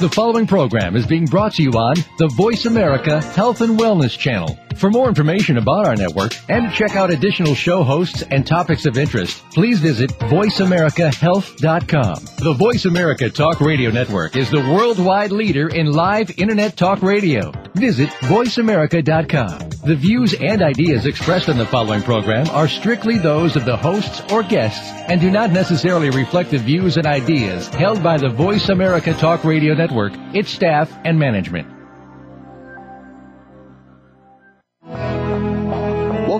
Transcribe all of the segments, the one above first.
The following program is being brought to you on the Voice America Health and Wellness Channel. For more information about our network and to check out additional show hosts and topics of interest, please visit VoiceAmericaHealth.com. The Voice America Talk Radio Network is the worldwide leader in live Internet talk radio. Visit VoiceAmerica.com. The views and ideas expressed in the following program are strictly those of the hosts or guests and do not necessarily reflect the views and ideas held by the Voice America Talk Radio Network, its staff, and management.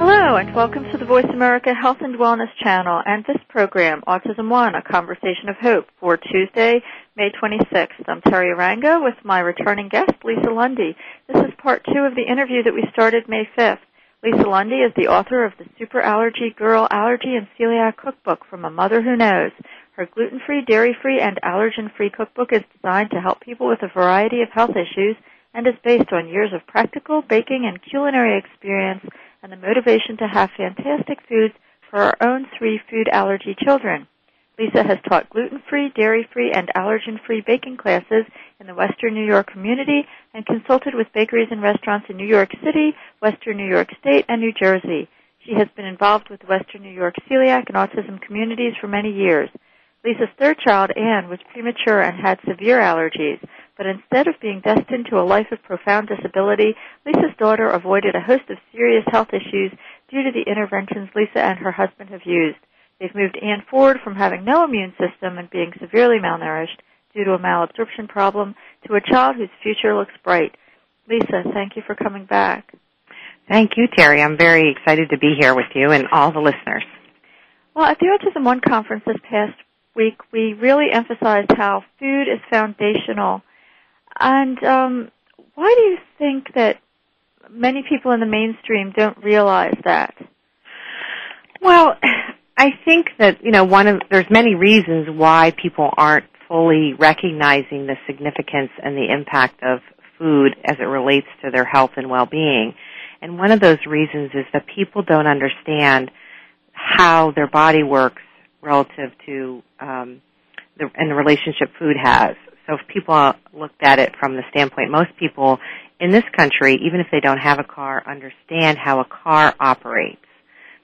Hello, and welcome to the Voice America Health and Wellness Channel and this program, Autism One, a conversation of hope, for Tuesday, May 26th. I'm Teri Arranga with my returning guest, Lisa Lundy. This is part two of the interview that we started May 5th. Lisa Lundy is the author of the Super Allergy Girl Allergy and Celiac Cookbook from a Mother Who Knows. Her gluten-free, dairy-free, and allergen-free cookbook is designed to help people with a variety of health issues and is based on years of practical baking and culinary experience and the motivation to have fantastic foods for our own three food allergy children. Lisa has taught gluten-free, dairy-free, and allergen-free baking classes in the Western New York community and consulted with bakeries and restaurants in New York City, Western New York State, and New Jersey. She has been involved with the Western New York celiac and autism communities for many years. Lisa's third child, Anne, was premature and had severe allergies. But instead of being destined to a life of profound disability, Lisa's daughter avoided a host of serious health issues due to the interventions Lisa and her husband have used. They've moved Anne forward from having no immune system and being severely malnourished due to a malabsorption problem to a child whose future looks bright. Lisa, thank you for coming back. Thank you, Teri. I'm very excited to be here with you and all the listeners. Well, at the Autism One conference this past week, we really emphasized how food is foundational and um, why do you think that many people in the mainstream don't realize that? Well, I think that you know one of there's many reasons why people aren't fully recognizing the significance and the impact of food as it relates to their health and well-being. And one of those reasons is that people don't understand how their body works relative to um, the, and the relationship food has. So if people looked at it from the standpoint, most people in this country, even if they don't have a car, understand how a car operates.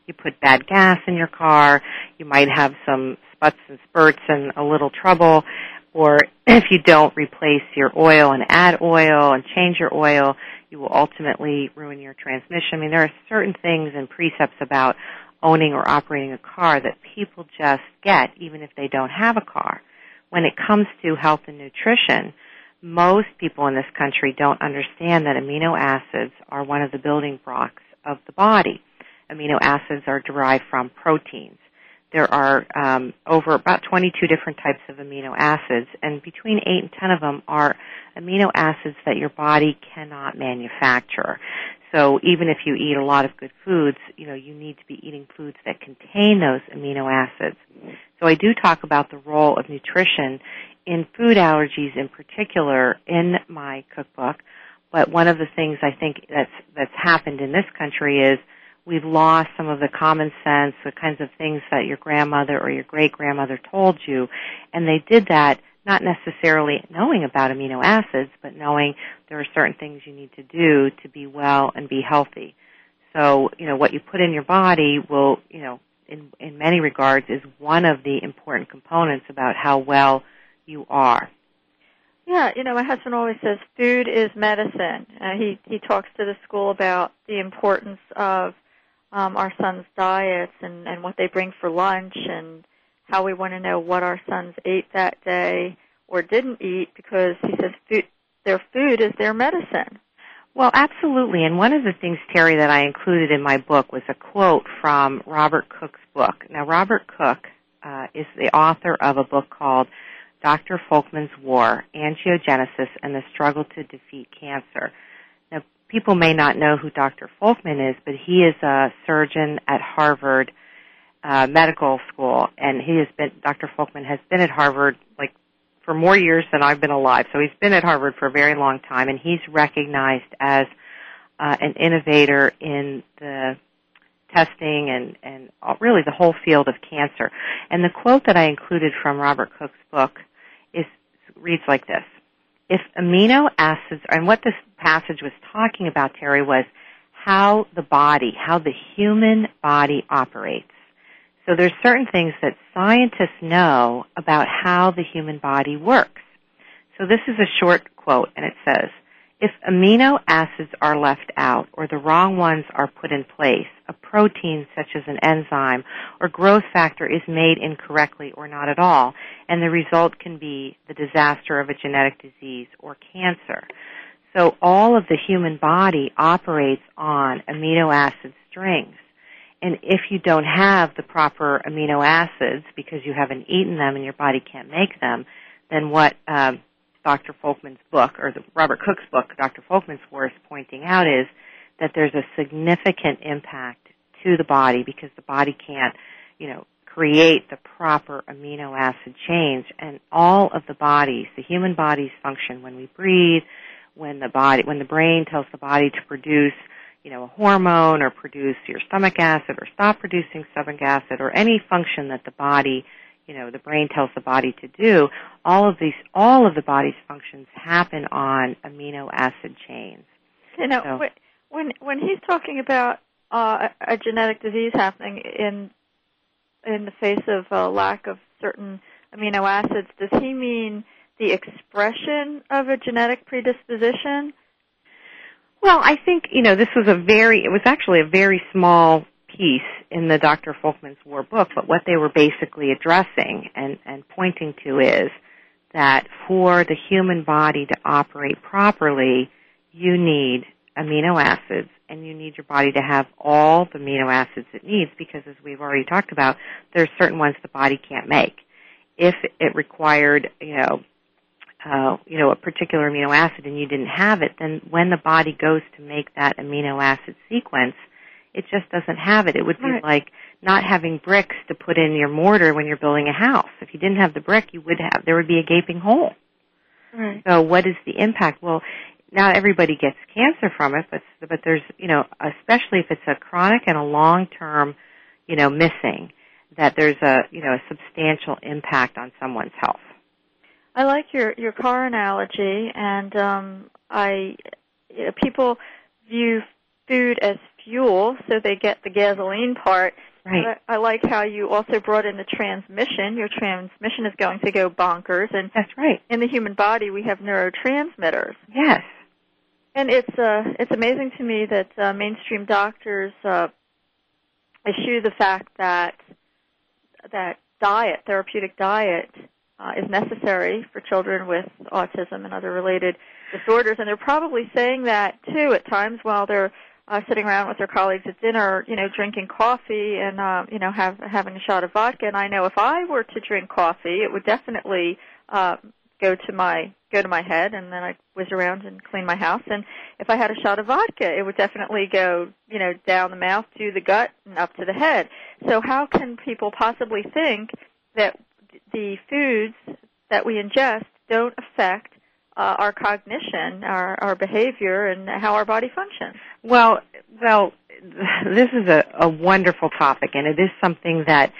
You put bad gas in your car, you might have some sputs and spurts and a little trouble, or if you don't replace your oil and add oil and change your oil, you will ultimately ruin your transmission. I mean, there are certain things and precepts about owning or operating a car that people just get even if they don't have a car when it comes to health and nutrition, most people in this country don't understand that amino acids are one of the building blocks of the body. Amino acids are derived from proteins. There are um, over about 22 different types of amino acids, and between 8 and 10 of them are amino acids that your body cannot manufacture. So even if you eat a lot of good foods, you know, you need to be eating foods that contain those amino acids. So I do talk about the role of nutrition in food allergies in particular in my cookbook. But one of the things I think that's that's happened in this country is we've lost some of the common sense, the kinds of things that your grandmother or your great grandmother told you, and they did that not necessarily knowing about amino acids, but knowing there are certain things you need to do to be well and be healthy. So, you know, what you put in your body will, you know, in, in many regards is one of the important components about how well you are. Yeah, you know, my husband always says food is medicine. Uh, he he talks to the school about the importance of um, our sons' diets and and what they bring for lunch and how we want to know what our sons ate that day or didn't eat because he says food, their food is their medicine. Well, absolutely. And one of the things, Teri, that I included in my book was a quote from Robert Cooke's book. Now, Robert Cooke uh, is the author of a book called Dr. Folkman's War, Angiogenesis and the Struggle to Defeat Cancer. Now, people may not know who Dr. Folkman is, but he is a surgeon at Harvard uh, Medical School, and he has been. Dr. Folkman has been at Harvard like for more years than I've been alive. So he's been at Harvard for a very long time, and he's recognized as uh, an innovator in the testing and and really the whole field of cancer. And the quote that I included from Robert Cooke's book is reads like this: If amino acids, and what this passage was talking about, Teri, was how the body, how the human body operates. So there's certain things that scientists know about how the human body works. So this is a short quote and it says, if amino acids are left out or the wrong ones are put in place, a protein such as an enzyme or growth factor is made incorrectly or not at all, and the result can be the disaster of a genetic disease or cancer. So all of the human body operates on amino acid strings. And if you don't have the proper amino acids because you haven't eaten them and your body can't make them, then what um, Dr. Folkman's book, or the Robert Cooke's book, Dr. Folkman's work, is pointing out is that there's a significant impact to the body because the body can't, you know, create the proper amino acid chains and all of the bodies, the human body's function when we breathe, when the body, when the brain tells the body to produce you know, a hormone or produce your stomach acid or stop producing stomach acid or any function that the body, you know, the brain tells the body to do, all of these, all of the body's functions happen on amino acid chains. You know, so, when when he's talking about uh, a genetic disease happening in in the face of a lack of certain amino acids, does he mean the expression of a genetic predisposition? Well, I think, you know, this was a very, it was actually a very small piece in the Dr. Folkman's War book, but what they were basically addressing and, and pointing to is that for the human body to operate properly, you need amino acids and you need your body to have all the amino acids it needs because as we've already talked about, there's certain ones the body can't make. If it required, you know, uh, you know, a particular amino acid and you didn't have it, then when the body goes to make that amino acid sequence, it just doesn't have it. It would be right. like not having bricks to put in your mortar when you're building a house. If you didn't have the brick, you would have, there would be a gaping hole. Right. So what is the impact? Well, not everybody gets cancer from it, but, but there's, you know, especially if it's a chronic and a long-term, you know, missing, that there's a, you know, a substantial impact on someone's health. I like your your car analogy, and um, I you know, people view food as fuel, so they get the gasoline part. Right. I, I like how you also brought in the transmission. Your transmission is going to go bonkers, and that's right. In the human body, we have neurotransmitters. Yes. And it's uh, it's amazing to me that uh, mainstream doctors uh, eschew the fact that that diet, therapeutic diet, uh, is necessary for children with autism and other related disorders. And they're probably saying that too at times while they're uh, sitting around with their colleagues at dinner, you know, drinking coffee and uh, you know have having a shot of vodka. And I know if I were to drink coffee, it would definitely uh, go to my go to my head, and then I whiz around and clean my house. And if I had a shot of vodka, it would definitely go, you know, down the mouth to the gut and up to the head. So how can people possibly think that the foods that we ingest don't affect uh, our cognition, our, our behavior, and how our body functions. Well, well, this is a, a wonderful topic, and it is something that,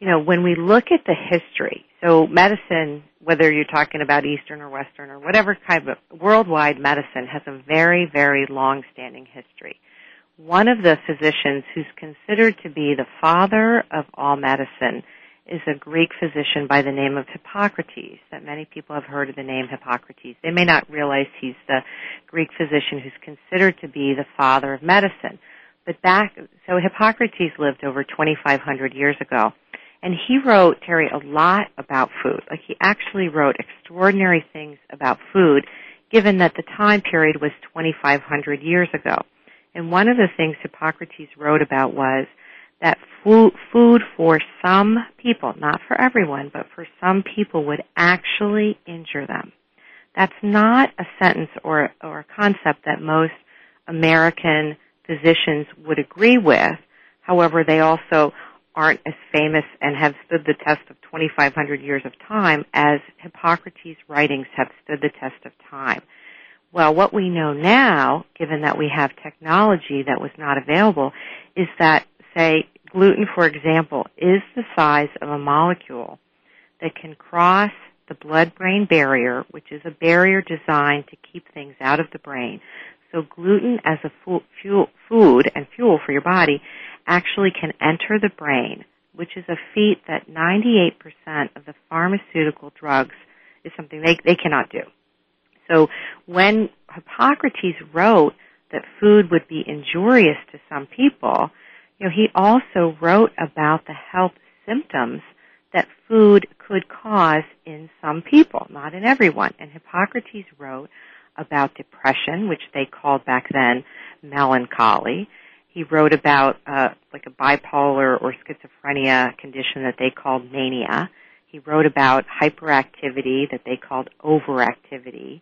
you know, when we look at the history, so medicine, whether you're talking about Eastern or Western or whatever kind of worldwide medicine, has a very, very long-standing history. One of the physicians who's considered to be the father of all medicine is a Greek physician by the name of Hippocrates, that many people have heard of the name Hippocrates. They may not realize he's the Greek physician who's considered to be the father of medicine. But back, so Hippocrates lived over 2,500 years ago. And he wrote, Teri, a lot about food. Like he actually wrote extraordinary things about food, given that the time period was 2,500 years ago. And one of the things Hippocrates wrote about was that food, for some people, not for everyone, but for some people would actually injure them. That's not a sentence or, or a concept that most American physicians would agree with. However, they also aren't as famous and have stood the test of 2,500 years of time as Hippocrates' writings have stood the test of time. Well, what we know now, given that we have technology that was not available, is that, say, gluten, for example, is the size of a molecule that can cross the blood-brain barrier, which is a barrier designed to keep things out of the brain. So gluten as a fuel, food and fuel for your body actually can enter the brain, which is a feat that 98% of the pharmaceutical drugs is something they, they cannot do. So when Hippocrates wrote that food would be injurious to some people, you know, he also wrote about the health symptoms that food could cause in some people, not in everyone. And Hippocrates wrote about depression, which they called back then melancholy. He wrote about uh, like a bipolar or schizophrenia condition that they called mania. He wrote about hyperactivity that they called overactivity.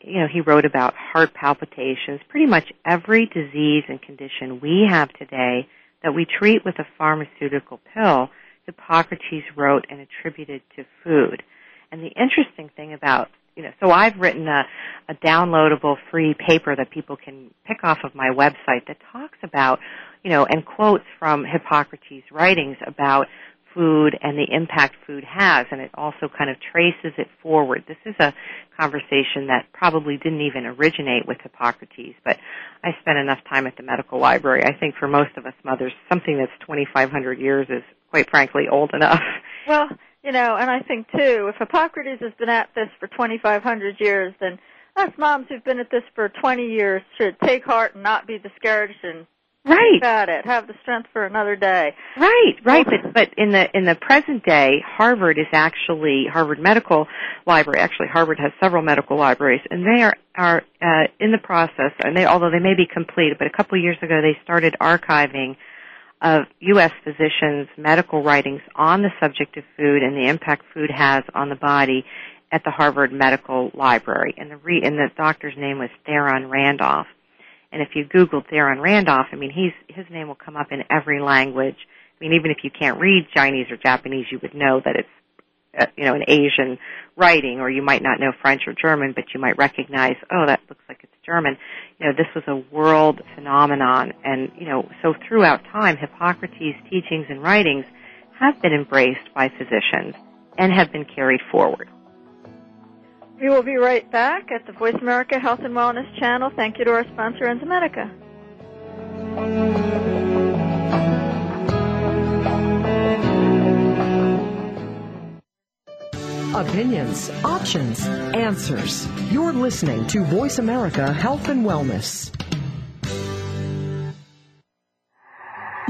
You know, he wrote about heart palpitations. Pretty much every disease and condition we have today that we treat with a pharmaceutical pill, Hippocrates wrote and attributed to food. And the interesting thing about you know, so I've written a, a downloadable free paper that people can pick off of my website that talks about, you know, and quotes from Hippocrates' writings about food and the impact food has, and it also kind of traces it forward. This is a conversation that probably didn't even originate with Hippocrates, but I spent enough time at the medical library. I think for most of us mothers, something that's 2,500 years is quite frankly old enough. Well, you know, and I think too, if Hippocrates has been at this for 2,500 years, then us moms who've been at this for 20 years should take heart and not be discouraged and right keep at it, have the strength for another day. Right, right. But but in the in the present day, Harvard is actually Harvard Medical Library. Actually, Harvard has several medical libraries, and they are are uh, in the process. And they although they may be complete, but a couple of years ago they started archiving of U.S. physicians' medical writings on the subject of food and the impact food has on the body at the Harvard Medical Library. And the, re- and the doctor's name was Theron Randolph. And if you Google Theron Randolph, I mean, he's, his name will come up in every language. I mean, even if you can't read Chinese or Japanese, you would know that it's, uh, you know, an Asian writing, or you might not know French or German, but you might recognize, oh, that looks like it's German. You know, this was a world phenomenon, and you know, so throughout time, Hippocrates' teachings and writings have been embraced by physicians and have been carried forward. We will be right back at the Voice America Health and Wellness channel. Thank you to our sponsor, Enzymedica. Opinions, options, answers. You're listening to Voice America Health and Wellness.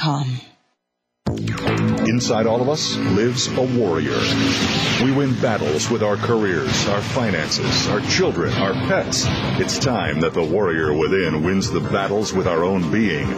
www.enzymedica.com. Inside all of us lives a warrior. We win battles with our careers, our finances, our children, our pets. It's time that the warrior within wins the battles with our own being.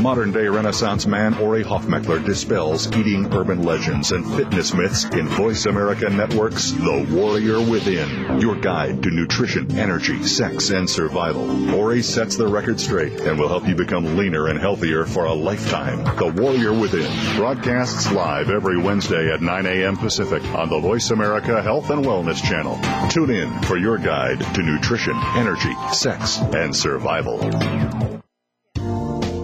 Modern day Renaissance man Ori Hofmekler dispels eating urban legends and fitness myths in Voice America Network's The Warrior Within, your guide to nutrition, energy, sex, and survival. Ori sets the record straight and will help you become leaner and healthier for a lifetime. The Warrior Within broadcasts live every Wednesday at 9 a.m. Pacific on the Voice America Health and Wellness Channel. Tune in for your guide to nutrition, energy, sex, and survival.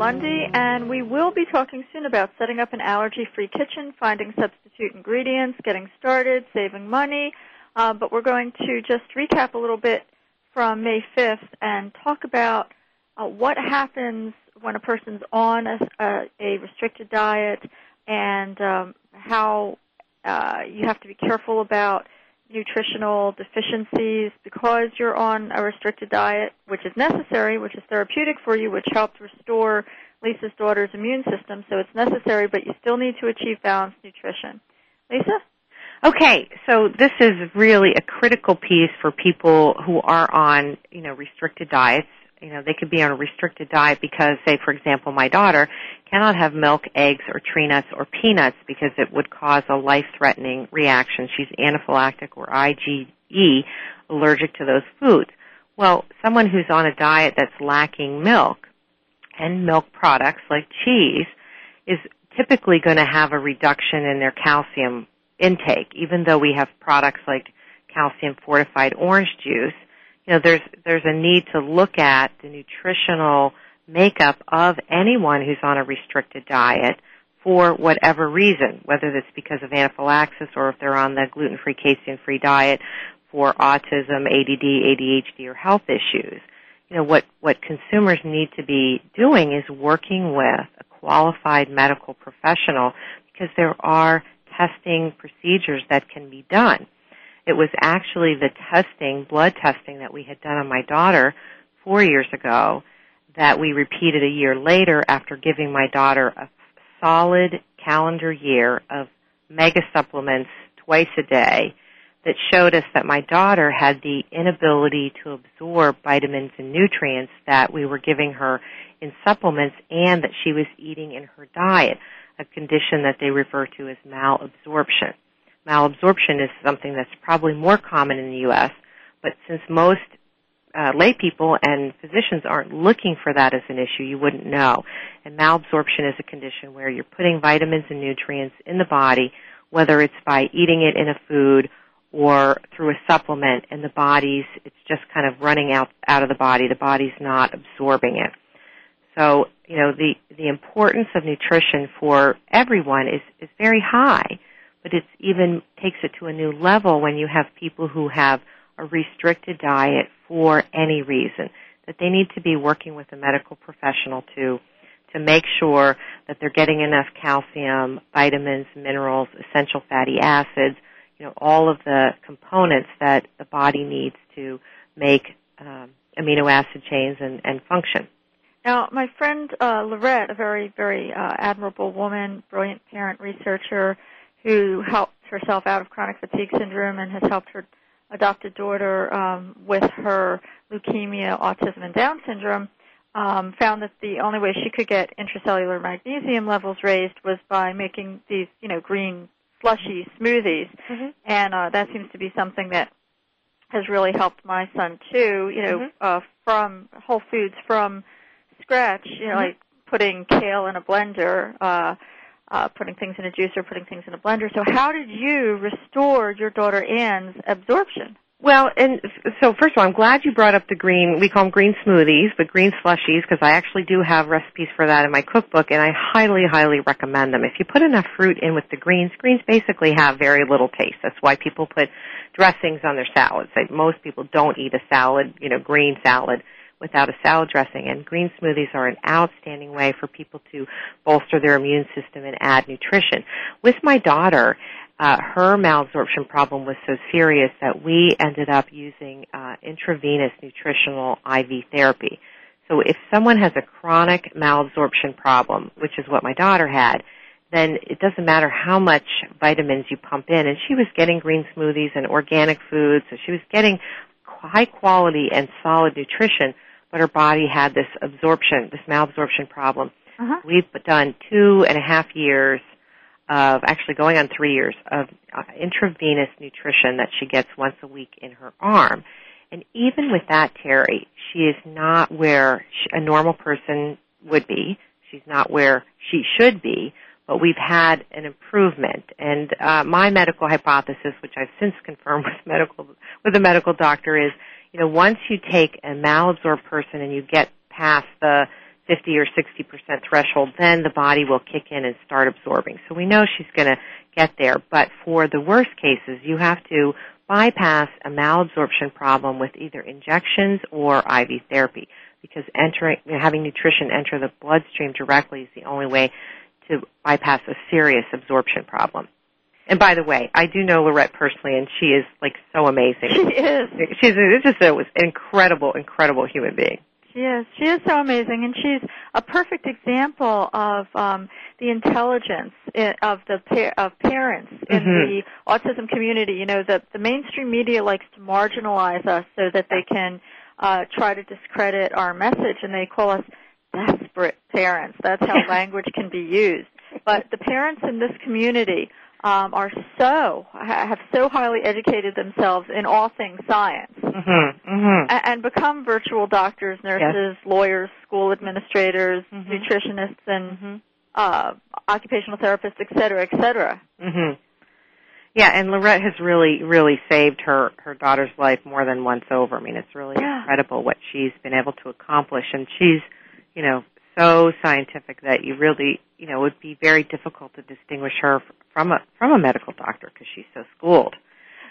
Lundy, and we will be talking soon about setting up an allergy-free kitchen, finding substitute ingredients, getting started, saving money. Uh, but we're going to just recap a little bit from May 5th and talk about uh, what happens when a person's on a, a, a restricted diet and um, how uh, you have to be careful about nutritional deficiencies because you're on a restricted diet, which is necessary, which is therapeutic for you, which helps restore Lisa's daughter's immune system. So it's necessary, but you still need to achieve balanced nutrition. Lisa? Okay, so this is really a critical piece for people who are on, you know, restricted diets. You know, they could be on a restricted diet because, say, for example, my daughter cannot have milk, eggs, or tree nuts or peanuts because it would cause a life-threatening reaction. She's anaphylactic or IgE allergic to those foods. Well, someone who's on a diet that's lacking milk and milk products like cheese is typically going to have a reduction in their calcium intake, even though we have products like calcium fortified orange juice. You know, there's there's a need to look at the nutritional makeup of anyone who's on a restricted diet for whatever reason, whether it's because of anaphylaxis or if they're on the gluten-free, casein-free diet for autism, ADD, ADHD, or health issues. You know, what, what consumers need to be doing is working with a qualified medical professional because there are testing procedures that can be done. It was actually the testing, blood testing that we had done on my daughter four years ago that we repeated a year later after giving my daughter a solid calendar year of mega supplements twice a day that showed us that my daughter had the inability to absorb vitamins and nutrients that we were giving her in supplements and that she was eating in her diet, a condition that they refer to as malabsorption. Malabsorption is something that's probably more common in the U.S., but since most uh, lay people and physicians aren't looking for that as an issue, you wouldn't know. And malabsorption is a condition where you're putting vitamins and nutrients in the body, whether it's by eating it in a food or through a supplement, and the body's it's just kind of running out out of the body. The body's not absorbing it. So you know the the importance of nutrition for everyone is is very high, but it's even takes it to a new level when you have people who have a restricted diet for any reason, that they need to be working with a medical professional to to make sure that they're getting enough calcium, vitamins, minerals, essential fatty acids, you know, all of the components that the body needs to make um, amino acid chains and, and function. Now, my friend uh, Lorette, a very, very uh, admirable woman, brilliant parent researcher, who helped herself out of chronic fatigue syndrome and has helped her adopted daughter um, with her leukemia, autism, and Down syndrome um, found that the only way she could get intracellular magnesium levels raised was by making these, you know, green slushy smoothies, mm-hmm. and uh, that seems to be something that has really helped my son too. You know, mm-hmm. uh, from Whole Foods from scratch. You know, mm-hmm. like putting kale in a blender. Uh, uh, putting things in a juicer, putting things in a blender. So how did you restore your daughter Anne's absorption? Well, and so first of all, I'm glad you brought up the green, we call them green smoothies, but green slushies, because I actually do have recipes for that in my cookbook, and I highly, highly recommend them. If you put enough fruit in with the greens, greens basically have very little taste. That's why people put dressings on their salads. Like most people don't eat a salad, you know, green salad without a salad dressing. And green smoothies are an outstanding way for people to bolster their immune system and add nutrition. With my daughter, uh, her malabsorption problem was so serious that we ended up using uh, intravenous nutritional IV therapy. So if someone has a chronic malabsorption problem, which is what my daughter had, then it doesn't matter how much vitamins you pump in. And she was getting green smoothies and organic foods, so she was getting high quality and solid nutrition, but her body had this absorption, this malabsorption problem. Uh-huh. We've done two and a half years of, actually going on three years, of uh, intravenous nutrition that she gets once a week in her arm. And even with that, Teri, she is not where she, a normal person would be. She's not where she should be, but we've had an improvement. And uh, my medical hypothesis, which I've since confirmed with medical with a medical doctor, is you know once you take a malabsorbed person and you get past the 50 or 60 percent threshold, then the body will kick in and start absorbing. So we know she's going to get there. But for the worst cases, you have to bypass a malabsorption problem with either injections or IV therapy because entering, having nutrition enter the bloodstream directly is the only way to bypass a serious absorption problem. And by the way, I do know Lorette personally, and she is like so amazing. She is. She's a, just an incredible, incredible human being. She is. She is so amazing, and she's a perfect example of um, the intelligence of the pa- of parents in Mhm. the autism community. You know, the the mainstream media likes to marginalize us so that they can uh, try to discredit our message, and they call us desperate parents. That's how language can be used. But the parents in this community um, are so have so highly educated themselves in all things science Mm-hmm. Mm-hmm. and become virtual doctors, nurses, lawyers, school administrators, nutritionists, and uh, occupational therapists, et cetera, et cetera. hmm Yeah, and Lorette has really, really saved her her daughter's life more than once over. I mean, it's really Yeah. incredible what she's been able to accomplish, and she's, you know, so scientific that you really, you know, it would be very difficult to distinguish her from a from a medical doctor because she's so schooled.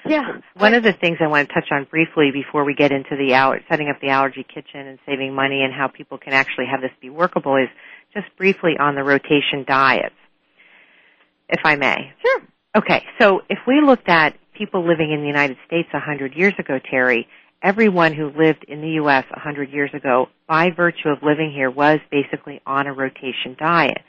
Yeah. One of the things I want to touch on briefly before we get into the aller- setting up the allergy kitchen and saving money and how people can actually have this be workable is just briefly on the rotation diets, if I may. Sure. Okay, so if we looked at people living in the United States a hundred years ago, Teri, everyone who lived in the U.S. a hundred years ago, by virtue of living here, was basically on a rotation diet.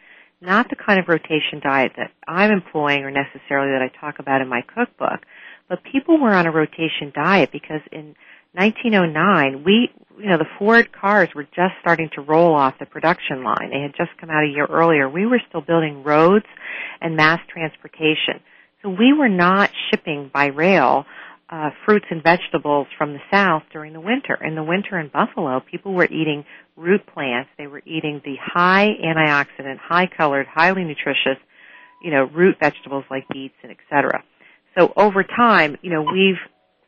Not the kind of rotation diet that I'm employing or necessarily that I talk about in my cookbook, but people were on a rotation diet because in 1909, we, you know, the Ford cars were just starting to roll off the production line. They had just come out a year earlier. We were still building roads and mass transportation. So we were not shipping by rail uh, fruits and vegetables from the south during the winter. In the winter in Buffalo, people were eating root plants. They were eating the high antioxidant, high colored, highly nutritious, you know, root vegetables like beets and et cetera. So over time, you know, we've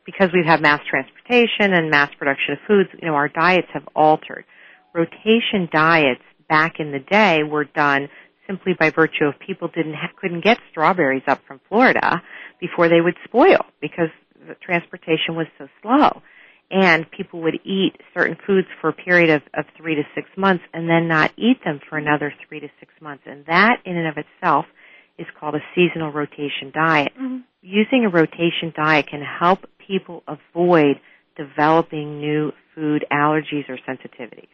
because we have had mass transportation and mass production of foods, you know, our diets have altered. Rotation diets back in the day were done simply by virtue of people didn't ha- couldn't get strawberries up from Florida before they would spoil because the transportation was so slow. And people would eat certain foods for a period of, of three to six months and then not eat them for another three to six months. And that in and of itself is called a seasonal rotation diet. Mm-hmm. Using a rotation diet can help people avoid developing new food allergies or sensitivities.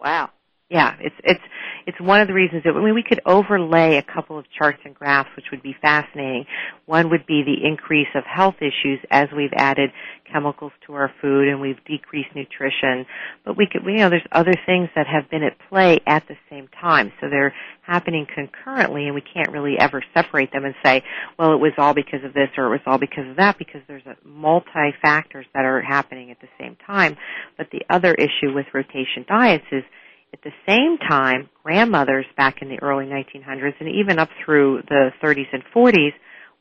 Wow. Yeah, it's it's it's one of the reasons that I mean we could overlay a couple of charts and graphs which would be fascinating. One would be the increase of health issues as we've added chemicals to our food and we've decreased nutrition. But we could we know there's other things that have been at play at the same time. So they're happening concurrently and we can't really ever separate them and say, well it was all because of this or it was all because of that because there's a multi factors that are happening at the same time. But the other issue with rotation diets is at the same time, grandmothers back in the early 1900s and even up through the 30s and 40s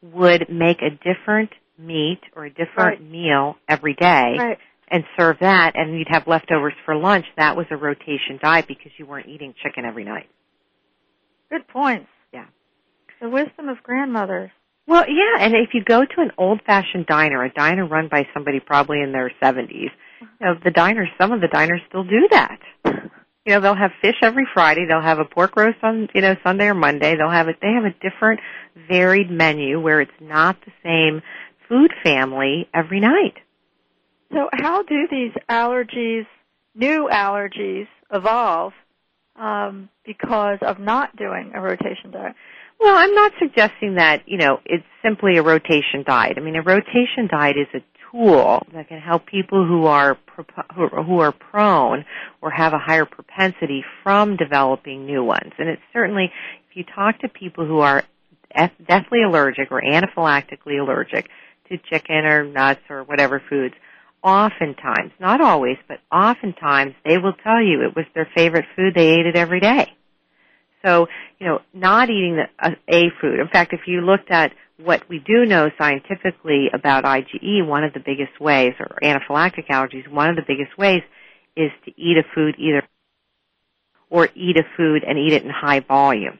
would make a different meat or a different Right. meal every day Right. and serve that and you'd have leftovers for lunch. That was a rotation diet because you weren't eating chicken every night. Good points. Yeah. The wisdom of grandmothers. Well, yeah, and if you go to an old-fashioned diner, a diner run by somebody probably in their 70s, you know, the diners, some of the diners still do that. You know, they'll have fish every Friday. They'll have a pork roast on, you know, Sunday or Monday. They'll have it. They have a different, varied menu where it's not the same food family every night. So, how do these allergies, new allergies, evolve um, because of not doing a rotation diet? Well, I'm not suggesting that, you know, it's simply a rotation diet. I mean, a rotation diet is a tool that can help people who are who are prone or have a higher propensity from developing new ones. And it's certainly if you talk to people who are deathly allergic or anaphylactically allergic to chicken or nuts or whatever foods, oftentimes, not always, but oftentimes they will tell you it was their favorite food. They ate it every day. So, you know, not eating the, a, a food. In fact, if you looked at what we do know scientifically about IgE, one of the biggest ways, or anaphylactic allergies, one of the biggest ways is to eat a food either or eat a food and eat it in high volume.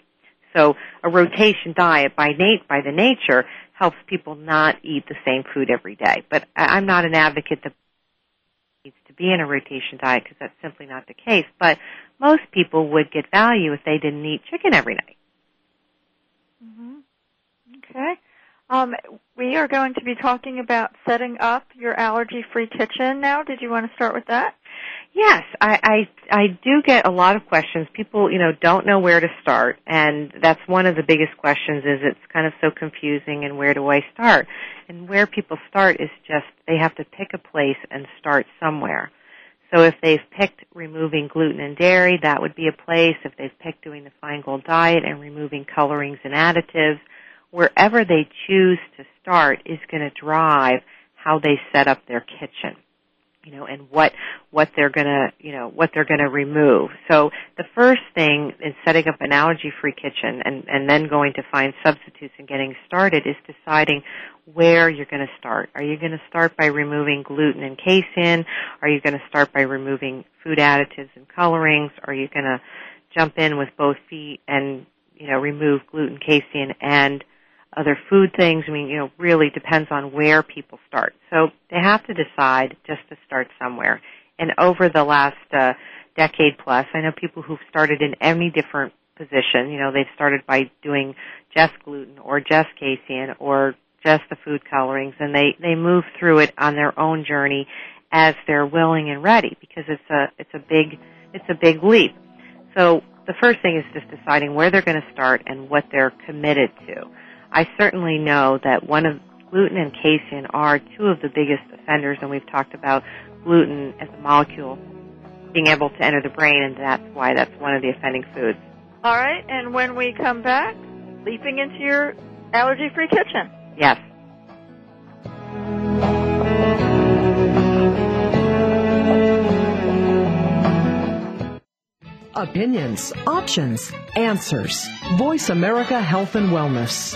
So a rotation diet by nat- by the nature helps people not eat the same food every day. But I'm not an advocate that needs to be in a rotation diet because that's simply not the case. But most people would get value if they didn't eat chicken every night. Mm-hmm. Okay. Um, we are going to be talking about setting up your allergy-free kitchen now. Did you want to start with that? Yes, I, I I do get a lot of questions. People, you know, don't know where to start, and that's one of the biggest questions. Is it's kind of so confusing, and where do I start? And where people start is just they have to pick a place and start somewhere. So if they've picked removing gluten and dairy, that would be a place. If they've picked doing the Feingold diet and removing colorings and additives, wherever they choose to start is going to drive how they set up their kitchen you know and what what they're going to you know what they're going to remove. So the first thing in setting up an allergy free kitchen and and then going to find substitutes and getting started is deciding where you're going to start. Are you going to start by removing gluten and casein? Are you going to start by removing food additives and colorings? Are you going to jump in with both feet and you know remove gluten casein and other food things. I mean, you know, really depends on where people start. So they have to decide just to start somewhere. And over the last uh, decade plus, I know people who've started in any different position. You know, they've started by doing just gluten or just casein or just the food colorings, and they they move through it on their own journey as they're willing and ready because it's a it's a big it's a big leap. So the first thing is just deciding where they're going to start and what they're committed to. I certainly know that one of gluten and casein are two of the biggest offenders, and we've talked about gluten as a molecule being able to enter the brain, and that's why that's one of the offending foods. All right, and when we come back, leaping into your allergy-free kitchen. Yes. Opinions, options, answers. Voice America Health and Wellness.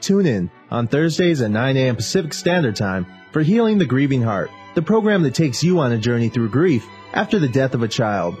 Tune in on Thursdays at 9 a.m. Pacific Standard Time for Healing the Grieving Heart, the program that takes you on a journey through grief after the death of a child.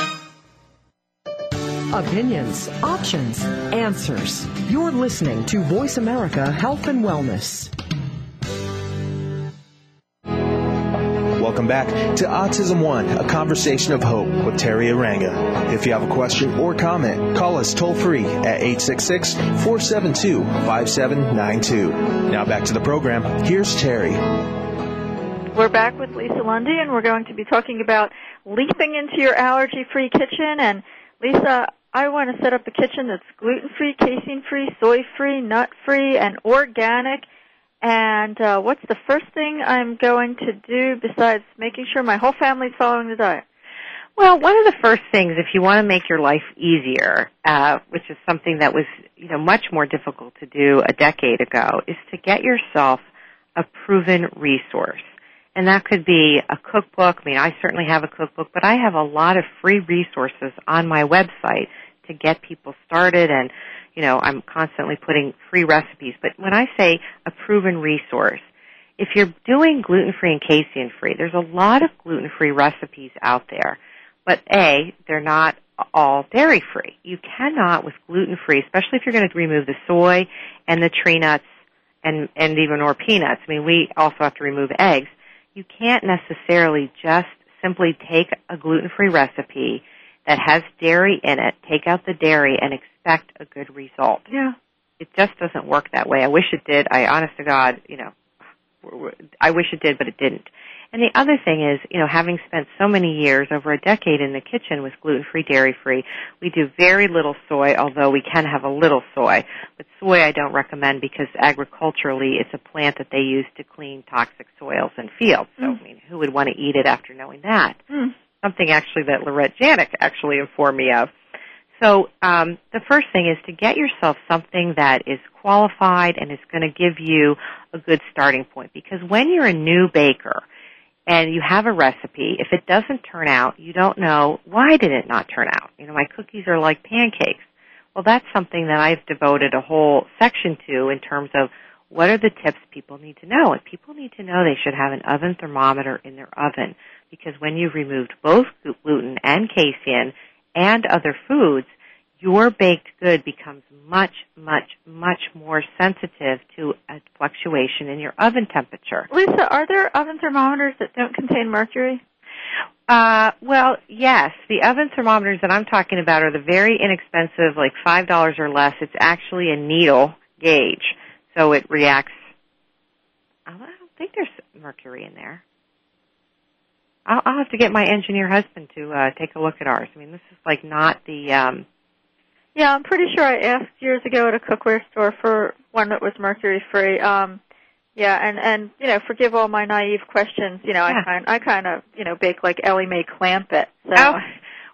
Opinions, options, answers. You're listening to Voice America Health and Wellness. Welcome back to Autism One, a conversation of hope with Teri Arranga. If you have a question or comment, call us toll free at 866 472 5792. Now back to the program. Here's Teri. We're back with Lisa Lundy, and we're going to be talking about leaping into your allergy free kitchen. And Lisa, I want to set up a kitchen that's gluten free, casein free, soy free, nut free, and organic. And uh, what's the first thing I'm going to do besides making sure my whole family's following the diet? Well, one of the first things, if you want to make your life easier, uh, which is something that was, you know, much more difficult to do a decade ago, is to get yourself a proven resource. And that could be a cookbook. I mean, I certainly have a cookbook, but I have a lot of free resources on my website to get people started and, you know, I'm constantly putting free recipes. But when I say a proven resource, if you're doing gluten-free and casein-free, there's a lot of gluten-free recipes out there. But A, they're not all dairy-free. You cannot with gluten-free, especially if you're going to remove the soy and the tree nuts and, and even or peanuts. I mean, we also have to remove eggs. You can't necessarily just simply take a gluten-free recipe that has dairy in it, take out the dairy and expect a good result. Yeah. It just doesn't work that way. I wish it did. I honest to God, you know, I wish it did, but it didn't. And the other thing is, you know, having spent so many years, over a decade in the kitchen with gluten-free, dairy-free, we do very little soy, although we can have a little soy. But soy I don't recommend because agriculturally it's a plant that they use to clean toxic soils and fields. So, mm. I mean, who would want to eat it after knowing that? Mm something actually that Lorette Janik actually informed me of. So um, the first thing is to get yourself something that is qualified and is going to give you a good starting point. Because when you're a new baker and you have a recipe, if it doesn't turn out, you don't know why did it not turn out. You know, my cookies are like pancakes. Well, that's something that I've devoted a whole section to in terms of what are the tips people need to know? And people need to know they should have an oven thermometer in their oven because when you've removed both gluten and casein and other foods, your baked good becomes much, much, much more sensitive to a fluctuation in your oven temperature. Lisa, are there oven thermometers that don't contain mercury? Uh, well, yes. The oven thermometers that I'm talking about are the very inexpensive, like five dollars or less. It's actually a needle gauge, so it reacts. I don't think there's mercury in there. I'll, I'll have to get my engineer husband to uh, take a look at ours. I mean, this is like not the. um Yeah, I'm pretty sure I asked years ago at a cookware store for one that was mercury free. Um yeah, and and you know, forgive all my naive questions. You know, yeah. I kind I kind of you know bake like Ellie Mae Clampett. So. Oh,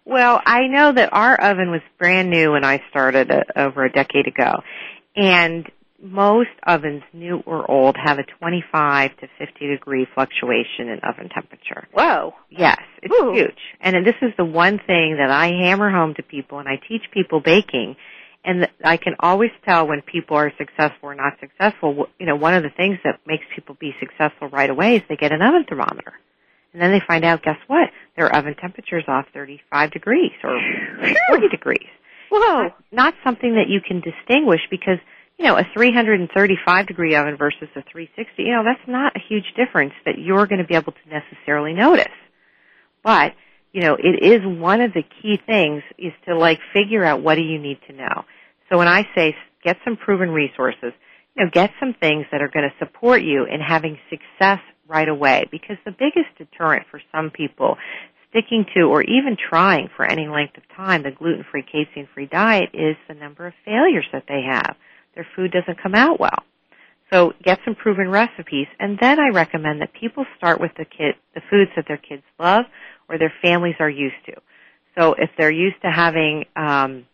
well, I know that our oven was brand new when I started uh, over a decade ago, and most ovens, new or old, have a 25 to 50 degree fluctuation in oven temperature. Whoa. Yes, it's Ooh. huge. And this is the one thing that I hammer home to people and I teach people baking and I can always tell when people are successful or not successful. You know, one of the things that makes people be successful right away is they get an oven thermometer. And then they find out, guess what? Their oven temperature is off 35 degrees or 40 degrees. Whoa. Not, not something that you can distinguish because you know, a 335 degree oven versus a 360, you know, that's not a huge difference that you're going to be able to necessarily notice. But, you know, it is one of the key things is to like figure out what do you need to know. So when I say get some proven resources, you know, get some things that are going to support you in having success right away because the biggest deterrent for some people sticking to or even trying for any length of time the gluten-free, casein-free diet is the number of failures that they have. Their food doesn't come out well. So get some proven recipes and then I recommend that people start with the kid, the foods that their kids love or their families are used to. So if they're used to having, um,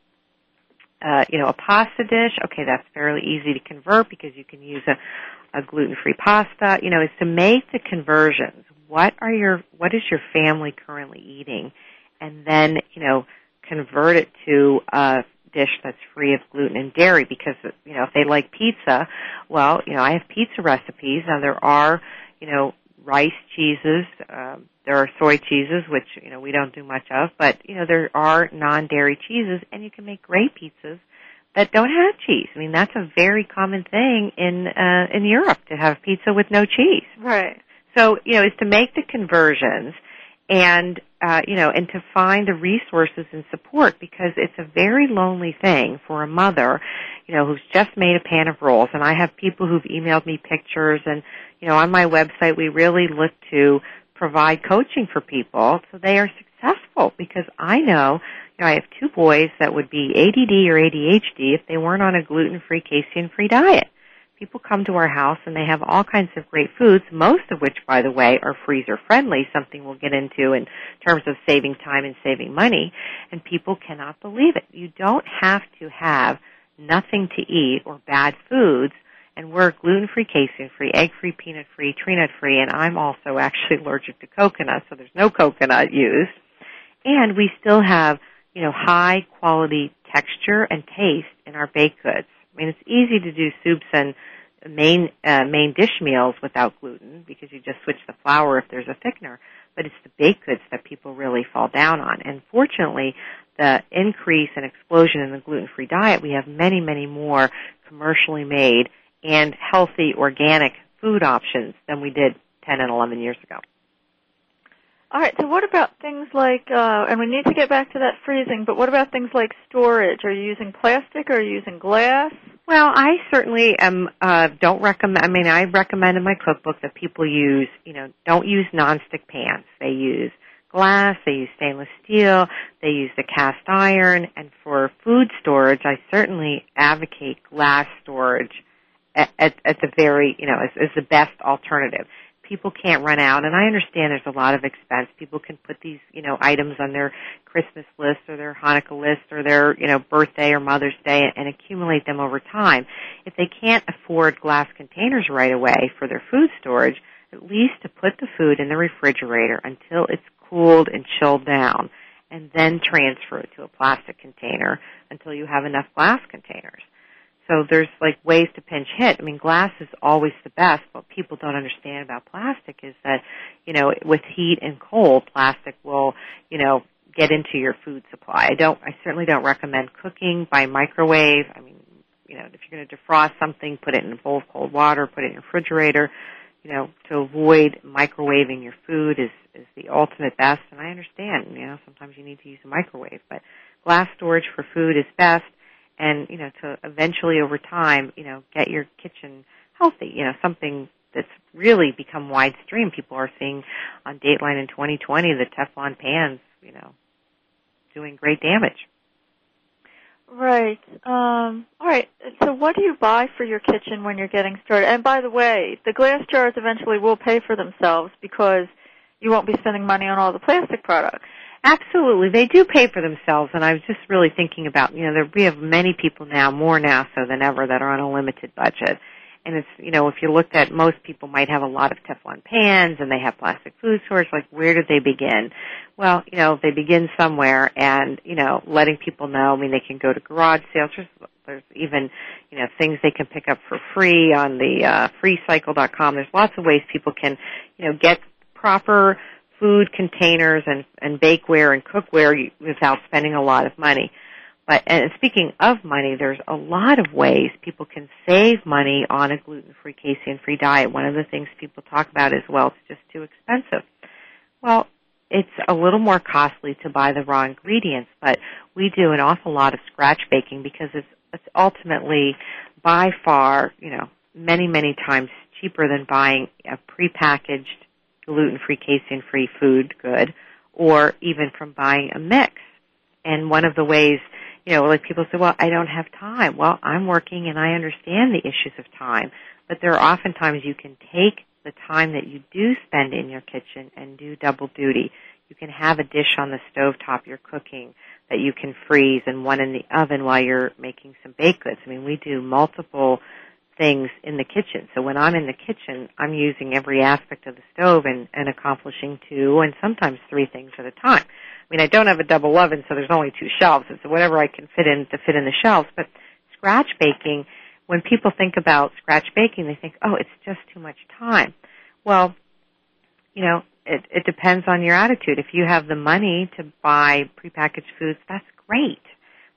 uh, you know, a pasta dish, okay, that's fairly easy to convert because you can use a, a gluten-free pasta. You know, is to make the conversions. What are your, what is your family currently eating? And then, you know, convert it to a dish that's free of gluten and dairy because, you know, if they like pizza, well, you know, I have pizza recipes. Now there are, you know, rice cheeses, um, there are soy cheeses, which, you know, we don't do much of, but, you know, there are non-dairy cheeses and you can make great pizzas that don't have cheese. I mean, that's a very common thing in, uh, in Europe to have pizza with no cheese. Right. So, you know, is to make the conversions and, uh, you know, and to find the resources and support because it's a very lonely thing for a mother, you know, who's just made a pan of rolls. And I have people who've emailed me pictures and, you know, on my website we really look to provide coaching for people so they are successful because I know, you know, I have two boys that would be ADD or ADHD if they weren't on a gluten-free, casein-free diet. People come to our house and they have all kinds of great foods, most of which, by the way, are freezer friendly, something we'll get into in terms of saving time and saving money, and people cannot believe it. You don't have to have nothing to eat or bad foods and we're gluten-free, casein-free, egg-free, peanut-free, tree nut-free, and I'm also actually allergic to coconut, so there's no coconut used. And we still have, you know, high quality texture and taste in our baked goods. I mean, it's easy to do soups and main uh, main dish meals without gluten because you just switch the flour if there's a thickener. But it's the baked goods that people really fall down on. And fortunately, the increase and explosion in the gluten-free diet, we have many, many more commercially made and healthy organic food options than we did 10 and 11 years ago. All right. So what about things like, uh, and we need to get back to that freezing, but what about things like storage? Are you using plastic or are you using glass? Well, I certainly am, uh, don't recommend, I mean, I recommend in my cookbook that people use, you know, don't use nonstick pans. They use glass, they use stainless steel, they use the cast iron, and for food storage, I certainly advocate glass storage at, at, the very, you know, as, as the best alternative. People can't run out, and I understand there's a lot of expense. People can put these, you know, items on their Christmas list or their Hanukkah list or their, you know, birthday or Mother's Day and, and accumulate them over time. If they can't afford glass containers right away for their food storage, at least to put the food in the refrigerator until it's cooled and chilled down and then transfer it to a plastic container until you have enough glass containers. So there's like ways to pinch hit. I mean, glass is always the best. What people don't understand about plastic is that, you know, with heat and cold, plastic will, you know, get into your food supply. I don't, I certainly don't recommend cooking by microwave. I mean, you know, if you're going to defrost something, put it in a bowl of cold water, put it in your refrigerator. You know, to avoid microwaving your food is is the ultimate best. And I understand, you know, sometimes you need to use a microwave, but glass storage for food is best and you know to eventually over time you know get your kitchen healthy. You know something that's really become widestream people are seeing on dateline in 2020 the teflon pans you know doing great damage. Right. Um all right. So what do you buy for your kitchen when you're getting started? And by the way the glass jars eventually will pay for themselves because you won't be spending money on all the plastic products Absolutely, they do pay for themselves, and I was just really thinking about you know there, we have many people now, more now so than ever, that are on a limited budget, and it's you know if you looked at most people might have a lot of Teflon pans and they have plastic food storage. Like where do they begin? Well, you know they begin somewhere, and you know letting people know. I mean they can go to garage sales. There's, there's even you know things they can pick up for free on the uh, freecycle.com. There's lots of ways people can you know get proper food containers and, and bakeware and cookware without spending a lot of money. But and speaking of money, there's a lot of ways people can save money on a gluten-free, casein-free diet. One of the things people talk about is, well, it's just too expensive. Well, it's a little more costly to buy the raw ingredients, but we do an awful lot of scratch baking because it's it's ultimately by far, you know, many, many times cheaper than buying a prepackaged gluten-free, casein-free food good or even from buying a mix. And one of the ways, you know, like people say, well, I don't have time. Well, I'm working and I understand the issues of time, but there are often times you can take the time that you do spend in your kitchen and do double duty. You can have a dish on the stove top you're cooking that you can freeze and one in the oven while you're making some baked goods. I mean, we do multiple things in the kitchen. So when I'm in the kitchen, I'm using every aspect of the stove and, and accomplishing two and sometimes three things at a time. I mean, I don't have a double oven, so there's only two shelves. It's whatever I can fit in to fit in the shelves. But scratch baking, when people think about scratch baking, they think, oh, it's just too much time. Well, you know, it, it depends on your attitude. If you have the money to buy prepackaged foods, that's great.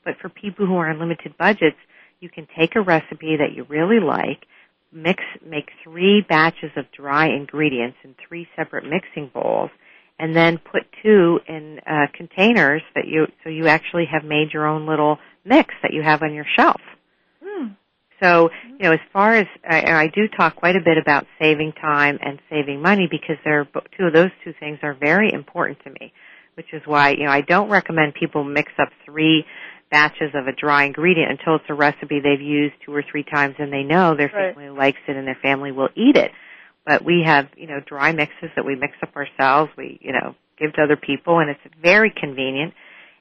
But for people who are on limited budgets, you can take a recipe that you really like, mix, make three batches of dry ingredients in three separate mixing bowls, and then put two in uh, containers that you, so you actually have made your own little mix that you have on your shelf. Hmm. So, you know, as far as I, I do talk quite a bit about saving time and saving money because they're two of those two things are very important to me, which is why you know I don't recommend people mix up three batches of a dry ingredient until it's a recipe they've used two or three times and they know their Right. family likes it and their family will eat it. But we have, you know, dry mixes that we mix up ourselves. We, you know, give to other people and it's very convenient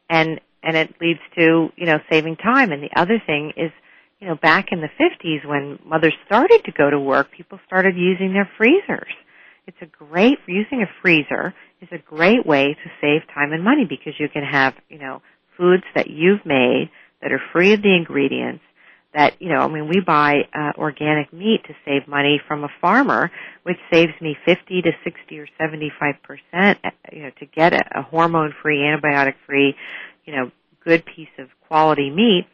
and, and it leads to, you know, saving time. And the other thing is, you know, back in the 50s when mothers started to go to work, people started using their freezers. It's a great, using a freezer is a great way to save time and money because you can have, you know, foods that you've made that are free of the ingredients that, you know, I mean, we buy uh, organic meat to save money from a farmer, which saves me 50 to 60 or 75 percent, uh, you know, to get a, a hormone-free, antibiotic-free, you know, good piece of quality meat.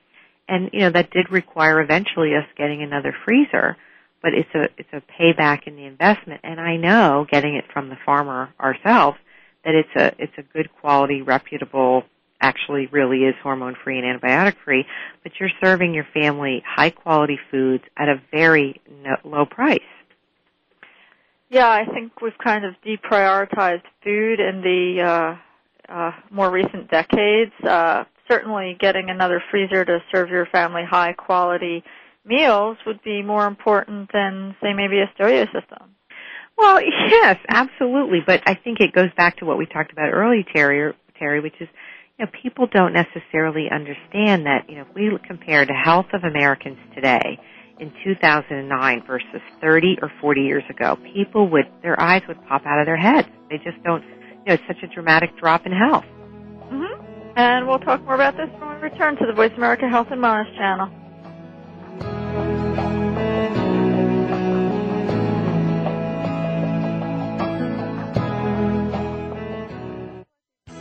And, you know, that did require eventually us getting another freezer, but it's a, it's a payback in the investment. And I know, getting it from the farmer ourselves, that it's a, it's a good quality, reputable, actually really is hormone free and antibiotic free, but you're serving your family high quality foods at a very no, low price. Yeah, I think we've kind of deprioritized food in the uh, uh, more recent decades. Uh, certainly, getting another freezer to serve your family high quality meals would be more important than, say, maybe a stereo system. Well, yes, absolutely, but I think it goes back to what we talked about earlier, Teri, Teri, which is you know, people don't necessarily understand that, you know, if we compare the health of Americans today in 2009 versus 30 or 40 years ago, people would, their eyes would pop out of their heads. They just don't, you know, it's such a dramatic drop in health. Mm-hmm. And we'll talk more about this when we return to the Voice America Health and Wellness channel.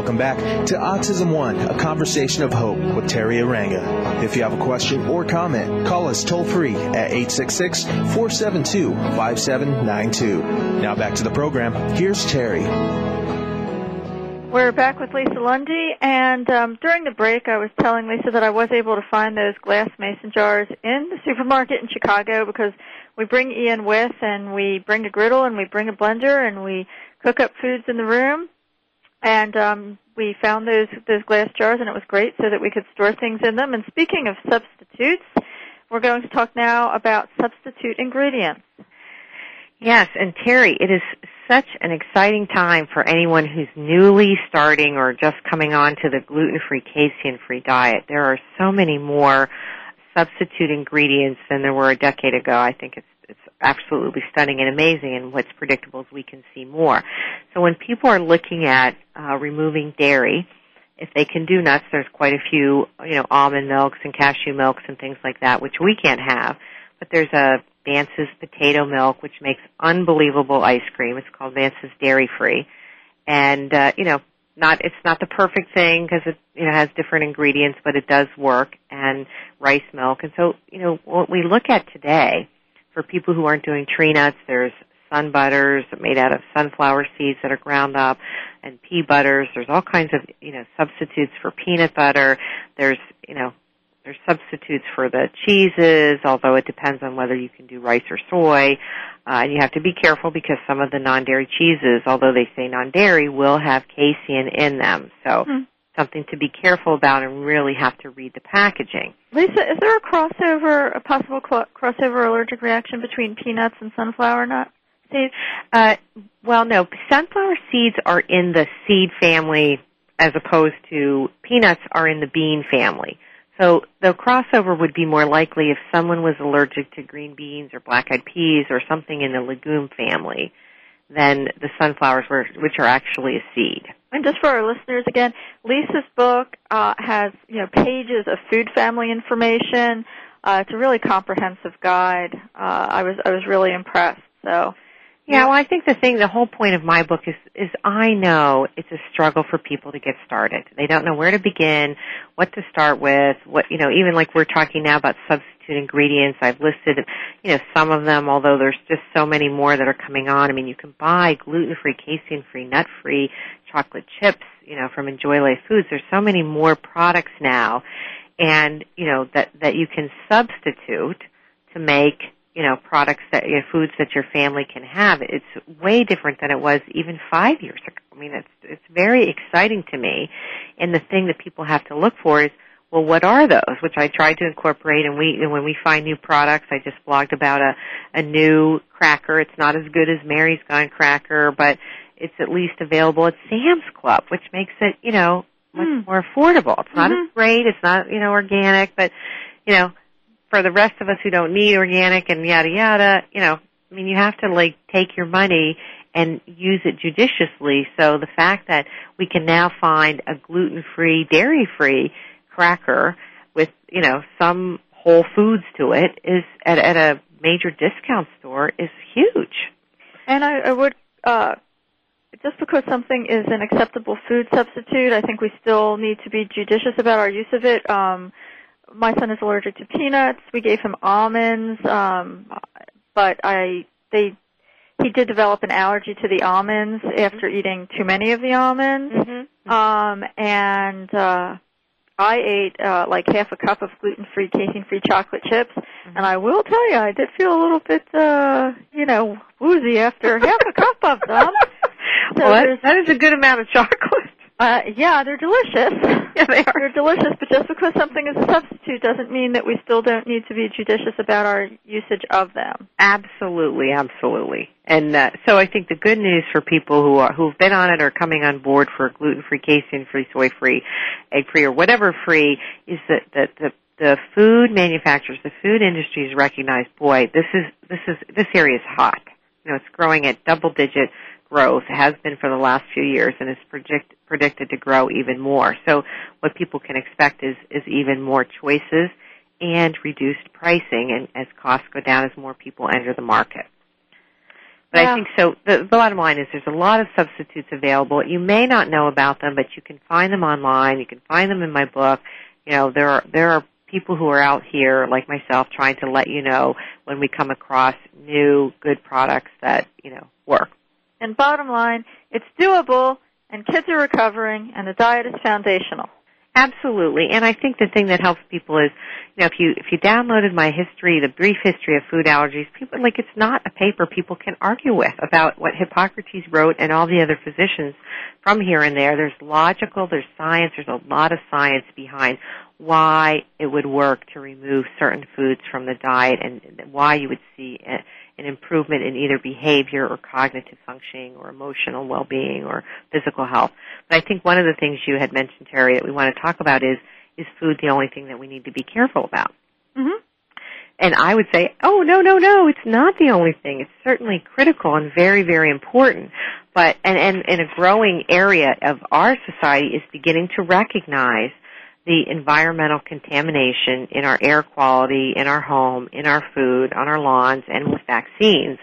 Welcome back to Autism One, a conversation of hope with Teri Arranga. If you have a question or comment, call us toll free at 866 472 5792. Now back to the program. Here's Teri. We're back with Lisa Lundy, and um, during the break, I was telling Lisa that I was able to find those glass mason jars in the supermarket in Chicago because we bring Ian with, and we bring a griddle, and we bring a blender, and we cook up foods in the room. And um, we found those those glass jars, and it was great so that we could store things in them. And speaking of substitutes, we're going to talk now about substitute ingredients. Yes, and Teri, it is such an exciting time for anyone who's newly starting or just coming on to the gluten-free, casein-free diet. There are so many more substitute ingredients than there were a decade ago. I think it's it's absolutely stunning and amazing, and what's predictable is we can see more. So when people are looking at uh, removing dairy, if they can do nuts, there's quite a few, you know, almond milks and cashew milks and things like that, which we can't have. But there's a Vance's potato milk, which makes unbelievable ice cream. It's called Vance's Dairy Free, and uh, you know, not it's not the perfect thing because it you know has different ingredients, but it does work. And rice milk, and so you know, what we look at today for people who aren't doing tree nuts, there's sun butters made out of sunflower seeds that are ground up and pea butters. There's all kinds of, you know, substitutes for peanut butter. There's, you know, there's substitutes for the cheeses, although it depends on whether you can do rice or soy. Uh, and you have to be careful because some of the non-dairy cheeses, although they say non-dairy, will have casein in them. So Hmm. Something to be careful about and really have to read the packaging. Lisa, is there a crossover, a possible cl- crossover allergic reaction between peanuts and sunflower nut seeds? Uh, well, no. Sunflower seeds are in the seed family as opposed to peanuts are in the bean family. So the crossover would be more likely if someone was allergic to green beans or black-eyed peas or something in the legume family than the sunflowers, were, which are actually a seed. And just for our listeners again, Lisa's book uh, has you know pages of food family information. Uh, it's a really comprehensive guide. Uh, I was I was really impressed. So Yeah, well, I think the thing, the whole point of my book is, is I know it's a struggle for people to get started. They don't know where to begin, what to start with, what, you know, even like we're talking now about substitute ingredients. I've listed, you know, some of them, although there's just so many more that are coming on. I mean, you can buy gluten-free, casein-free, nut-free chocolate chips, you know, from Enjoy Life Foods. There's so many more products now and, you know, that, that you can substitute to make you know products that you know, foods that your family can have it's way different than it was even 5 years ago i mean it's it's very exciting to me and the thing that people have to look for is well what are those which i try to incorporate and we and when we find new products i just blogged about a a new cracker it's not as good as mary's gone cracker but it's at least available at sam's club which makes it you know much Mm. more affordable it's not Mhm. as great it's not you know organic but you know for the rest of us who don't need organic and yada yada, you know, I mean, you have to like take your money and use it judiciously. So the fact that we can now find a gluten-free, dairy-free cracker with, you know, some whole foods to it is at, at a major discount store is huge. And I, I would, uh, just because something is an acceptable food substitute, I think we still need to be judicious about our use of it. Um, my son is allergic to peanuts. We gave him almonds, um, but I they he did develop an allergy to the almonds after eating too many of the almonds. Mm-hmm. Um, and uh, I ate uh, like half a cup of gluten-free, casein-free chocolate chips, and I will tell you, I did feel a little bit, uh, you know, woozy after half a cup of them. So well, that, that is a good amount of chocolate. Uh, yeah, they're delicious. Yeah, they are. They're delicious, but just because something is a substitute doesn't mean that we still don't need to be judicious about our usage of them. Absolutely, absolutely. And uh, so I think the good news for people who are who've been on it or coming on board for gluten-free, casein-free, soy-free, egg-free, or whatever free is that that the the food manufacturers, the food industries recognize, boy, this is this is this area is hot. You know, it's growing at double-digit growth, has been for the last few years, and is predict, predicted to grow even more. So what people can expect is, is even more choices and reduced pricing and as costs go down as more people enter the market. But Yeah. I think so. The, the bottom line is there's a lot of substitutes available. You may not know about them, but you can find them online. You can find them in my book. You know, there are there are people who are out here like myself trying to let you know when we come across new good products that you know work. And bottom line, it's doable, and kids are recovering, and the diet is foundational. Absolutely, and I think the thing that helps people is, you know, if you if you downloaded my history, the brief history of food allergies, people like it's not a paper people can argue with about what Hippocrates wrote and all the other physicians from here and there. There's logical, there's science, there's a lot of science behind why it would work to remove certain foods from the diet and why you would see an improvement in either behavior or cognitive functioning or emotional well-being or physical health. But I think one of the things you had mentioned, Teri, that we want to talk about is is food the only thing that we need to be careful about? Mm-hmm. And I would say, oh no, no, no, it's not the only thing. It's certainly critical and very, very important. But and and in a growing area of our society is beginning to recognize the environmental contamination in our air quality, in our home, in our food, on our lawns, and with vaccines.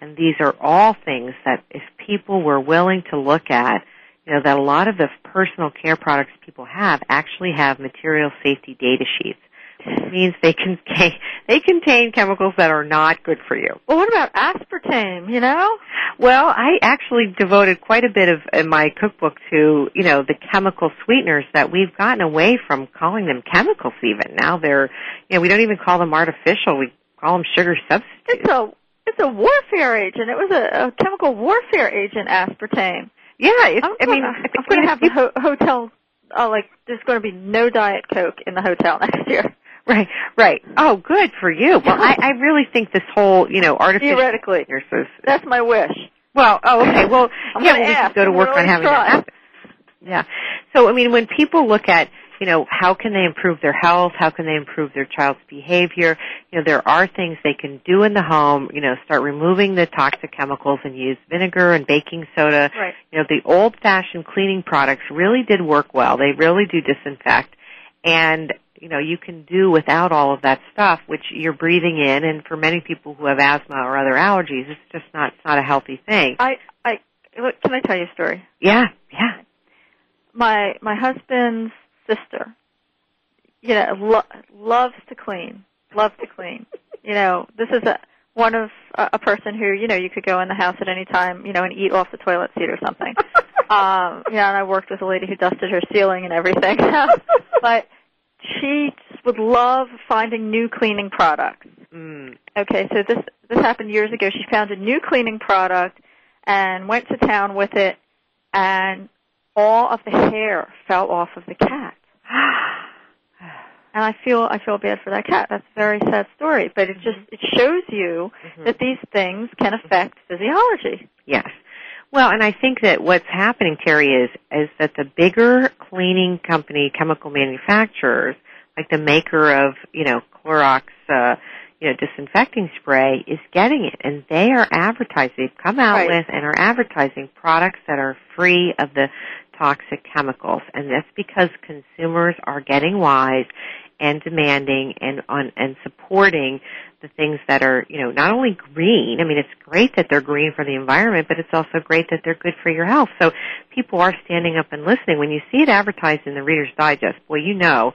And these are all things that if people were willing to look at, you know, that a lot of the personal care products people have actually have material safety data sheets. Means they contain they contain chemicals that are not good for you. Well, what about aspartame? You know? Well, I actually devoted quite a bit of in my cookbook to, you know, the chemical sweeteners that we've gotten away from calling them chemicals even. Now they're, you know, we don't even call them artificial. We call them sugar substitutes. It's a it's a warfare agent. It was a, a chemical warfare agent, aspartame. Yeah, it's, I'm I mean, gonna, I'm going to have the ho- hotel. Oh, like there's going to be no diet coke in the hotel next year. Right, right. Oh, good for you. Well, I, I really think this whole, you know, artificial Theoretically, is, that's my wish. well, oh, okay. Well, I'm yeah, well, we ask. go to work on having try. that happen. Yeah. So, I mean, when people look at, you know, how can they improve their health? How can they improve their child's behavior? You know, there are things they can do in the home. You know, start removing the toxic chemicals and use vinegar and baking soda. Right. You know, the old-fashioned cleaning products really did work well. They really do disinfect. And, you know, you can do without all of that stuff, which you're breathing in. And for many people who have asthma or other allergies, it's just not, it's not a healthy thing. I I look, can I tell you a story? Yeah, yeah. My my husband's sister, you know, lo- loves to clean. Loves to clean. you know, this is a one of a, a person who you know you could go in the house at any time, you know, and eat off the toilet seat or something. um, yeah, and I worked with a lady who dusted her ceiling and everything. but she would love finding new cleaning products. Mm. Okay, so this this happened years ago. She found a new cleaning product and went to town with it, and all of the hair fell off of the cat. And I feel I feel bad for that cat. That's a very sad story, but it just mm-hmm. it shows you mm-hmm. that these things can affect mm-hmm. physiology. Yes. Well, and I think that what's happening, Teri, is is that the bigger cleaning company, chemical manufacturers, like the maker of you know Clorox, uh, you know disinfecting spray, is getting it, and they are advertising. They've come out Right. with and are advertising products that are free of the toxic chemicals, and that's because consumers are getting wise and demanding and on and supporting the things that are, you know, not only green. I mean, it's great that they're green for the environment, but it's also great that they're good for your health. So people are standing up and listening. When you see it advertised in the Reader's Digest, boy, you know,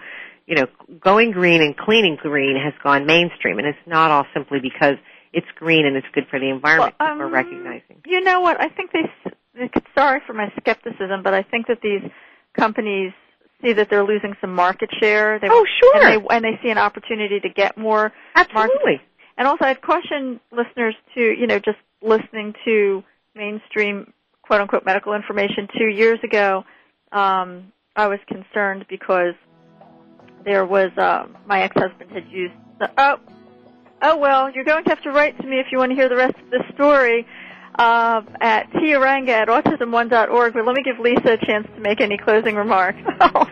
you know, going green and cleaning green has gone mainstream, and it's not all simply because it's green and it's good for the environment. Well, people are um, recognizing. You know what? I think they. s- they could- Sorry for my skepticism, but I think that these companies see that they're losing some market share. They, Oh, sure. And they, and they see an opportunity to get more Absolutely. And also, I'd caution listeners to, you know, just listening to mainstream quote unquote medical information two years ago. um, I was concerned because there was uh, my ex-husband had used the oh oh well you're going to have to write to me if you want to hear the rest of the story uh, at tiaranga at autism1.org. But let me give Lisa a chance to make any closing remarks. oh,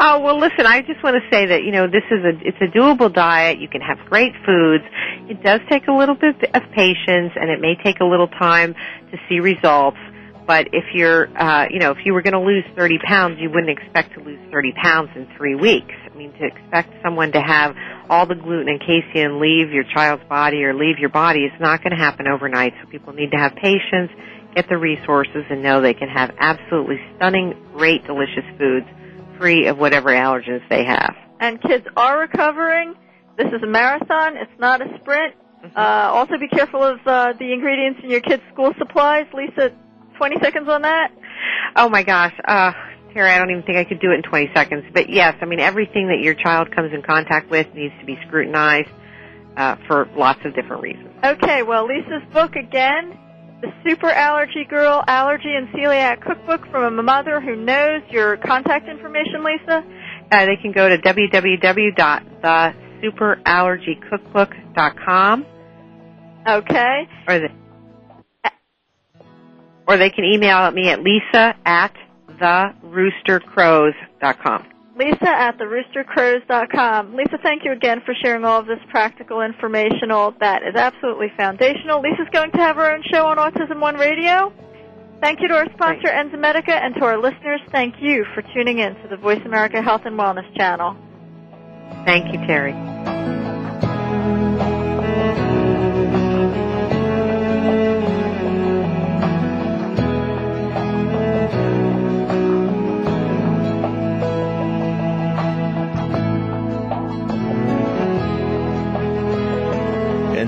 oh well, listen. I just want to say that you know this is a it's a doable diet. You can have great foods. It does take a little bit of patience, and it may take a little time to see results. But if you're, uh, you know, if you were going to lose 30 pounds, you wouldn't expect to lose 30 pounds in three weeks. I mean, to expect someone to have all the gluten and casein leave your child's body or leave your body is not going to happen overnight. So people need to have patience, get the resources, and know they can have absolutely stunning, great, delicious foods free of whatever allergens they have. And kids are recovering. This is a marathon. It's not a sprint. Mm-hmm. Uh, also, be careful of uh, the ingredients in your kids' school supplies. Lisa, 20 seconds on that? Oh my gosh. Uh, Teri, I don't even think I could do it in 20 seconds. But yes, I mean, everything that your child comes in contact with needs to be scrutinized uh, for lots of different reasons. Okay, well, Lisa's book again, The Super Allergy Girl Allergy and Celiac Cookbook from a Mother Who Knows. Your contact information, Lisa? Uh, they can go to www.thesuperallergycookbook.com. Okay. Or the or they can email me at lisa at theroostercrows.com. Lisa at theroostercrows.com. Lisa, thank you again for sharing all of this practical information. All That is absolutely foundational. Lisa's going to have her own show on Autism One Radio. Thank you to our sponsor, Enzymedica, and to our listeners, thank you for tuning in to the Voice America Health and Wellness channel. Thank you, Teri.